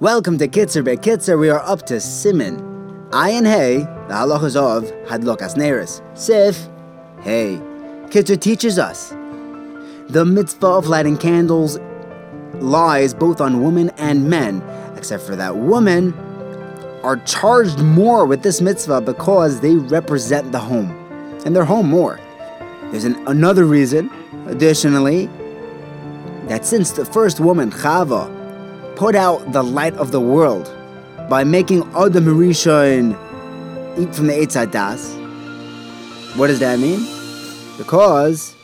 Welcome to Kitzer Be Kitzer. We are up to Siman. Ayin Hey, the halachas of Hadlokas Neris. Sif, Hey. Kitzur teaches us the mitzvah of lighting candles lies both on women and men, except for that women are charged more with this mitzvah because they represent the home and their home more. There's an, another reason, additionally, that since the first woman, Chava, put out the light of the world by making Adam Rishon eat from the Eitz Hadas, what does that mean? Because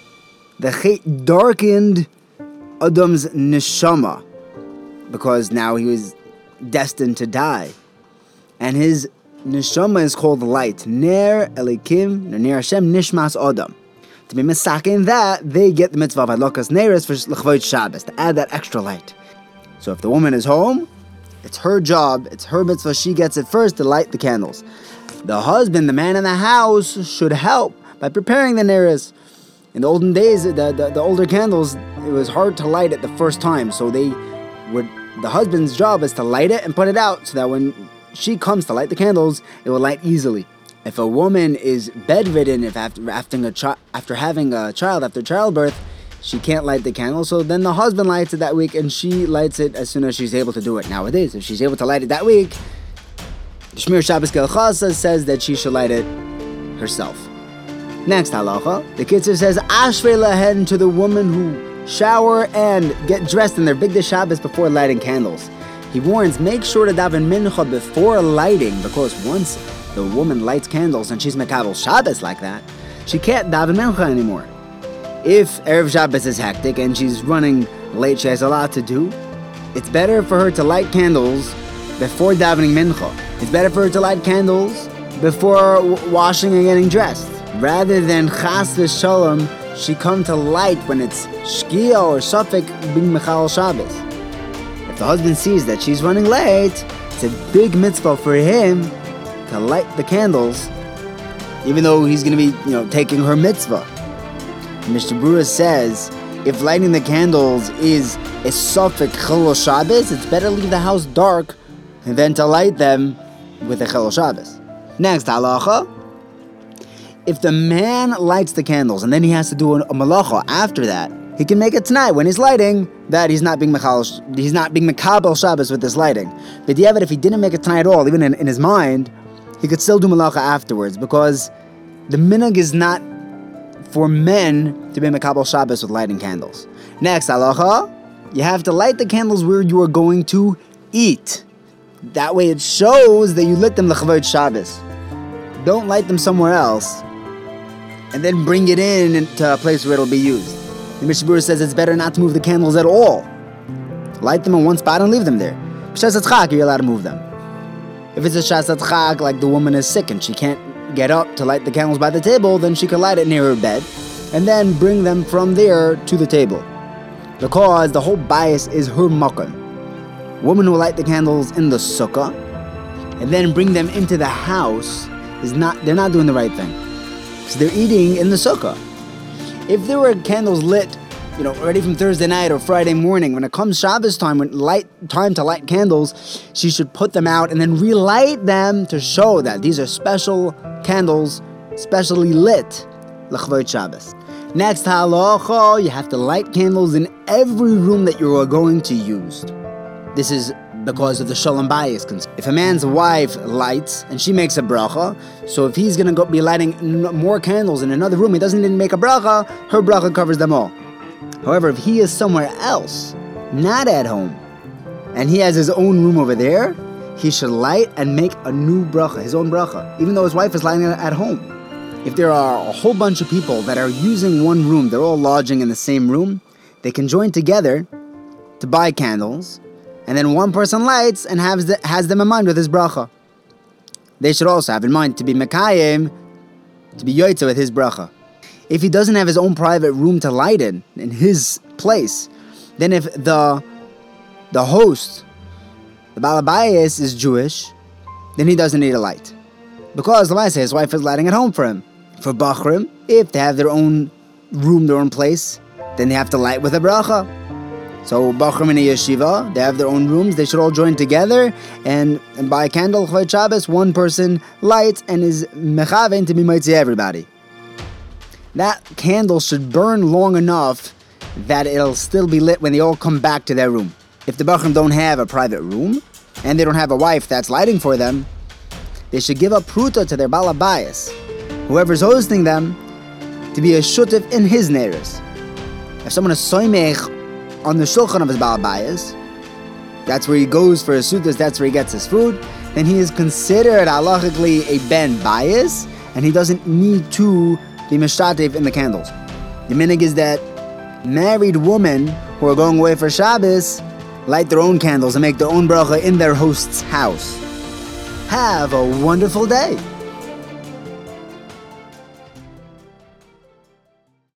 the Chet darkened Adam's neshama because now he was destined to die. And his neshama is called light. Ner Elokim, Ner Hashem Nishmas Adam. To be misakin that, they get the mitzvah of Adlokas Neres for Lechvoit Shabbos, to add that extra light. So if the woman is home, it's her job, it's her mitzvah, she gets it first to light the candles. The husband, the man in the house, should help by preparing the Neres. In the olden days, the, the, the older candles, it was hard to light it the first time, so they would, the husband's job is to light it and put it out so that when she comes to light the candles, it will light easily. If a woman is bedridden, if after after, a chi- after having a child, after childbirth, she can't light the candle, so then the husband lights it that week and she lights it as soon as she's able to do it. Nowadays, if she's able to light it that week, Shemiras Shabbos Kehilchasa says that she should light it herself. Next halacha, the Kitzur says, Ashrei lahen to the woman who shower and get dressed in their big Shabbos before lighting candles. He warns, make sure to daven mincha before lighting, because once the woman lights candles and she's mekabel Shabbos like that, she can't daven mincha anymore. If Erev Shabbos is hectic and she's running late, she has a lot to do, it's better for her to light candles before davening mincha. It's better for her to light candles before w- washing and getting dressed. Rather than chas v'shalom, she come to light when it's shkia or suffik being mechal Shabbos. If the husband sees that she's running late, it's a big mitzvah for him to light the candles, even though he's going to be, you know, taking her mitzvah. Mishnah Berurah says, if lighting the candles is a suffik chilul Shabbos, it's better leave the house dark than to light them with a chilul Shabbos. Next halacha. If the man lights the candles and then he has to do a, malacha after that, he can make it tonight when he's lighting that he's not being mechal, he's not being mekabel Shabbos with this lighting. But but if he didn't make it tonight at all, even in, in his mind, he could still do malacha afterwards because the minhag is not for men to be mekabel Shabbos with lighting candles. Next halacha, you have to light the candles where you are going to eat. That way, it shows that you lit them lechavod Shabbos. Don't light them somewhere else, and then bring it in to a place where it'll be used. The Mishnah Berurah says it's better not to move the candles at all. Light them in one spot and leave them there. Chak, you're allowed to move them. If it's a Shas Chak, like the woman is sick and she can't get up to light the candles by the table, then she can light it near her bed, and then bring them from there to the table. Because the whole bias is her makkah. Women who light the candles in the sukkah and then bring them into the house is not they're not doing the right thing. Because they're eating in the sukkah. If there were candles lit, you know, already from Thursday night or Friday morning, when it comes Shabbos time, when light time to light candles, she should put them out and then relight them to show that these are special candles, specially lit, l'chvod Shabbos. Next halacha, you have to light candles in every room that you are going to use. This is because of the shalom bias. If a man's wife lights and she makes a bracha, so if he's gonna be lighting more candles in another room, he doesn't to make a bracha. Her bracha covers them all. However, if he is somewhere else, not at home, and he has his own room over there, he should light and make a new bracha, his own bracha, even though his wife is it at home. If there are a whole bunch of people that are using one room, they're all lodging in the same room, they can join together to buy candles and then one person lights and has, the, has them in mind with his bracha. They should also have in mind to be Mekayim, to be Yoitza with his bracha. If he doesn't have his own private room to light in, in his place, then if the the host, the Balabayas, is Jewish, then he doesn't need a light. Because, the his wife is lighting at home for him. For Bachrim, if they have their own room, their own place, then they have to light with a bracha. So Bachram in a yeshiva, they have their own rooms. They should all join together and, and by a candle Chayt Shabbos, one person lights and is mechaven to be mitzvah everybody. That candle should burn long enough that it'll still be lit when they all come back to their room. If the Bachram don't have a private room and they don't have a wife that's lighting for them, they should give a pruta to their balabayas, whoever's hosting them, to be a shutif in his neiris. If someone is soimech on the shulchan of his balabayas, that's where he goes for his sutas, that's where he gets his food, then he is considered halachically a ben bias, and he doesn't need to be mishtatev in the candles. The minig is that married women who are going away for Shabbos light their own candles and make their own bracha in their host's house. Have a wonderful day.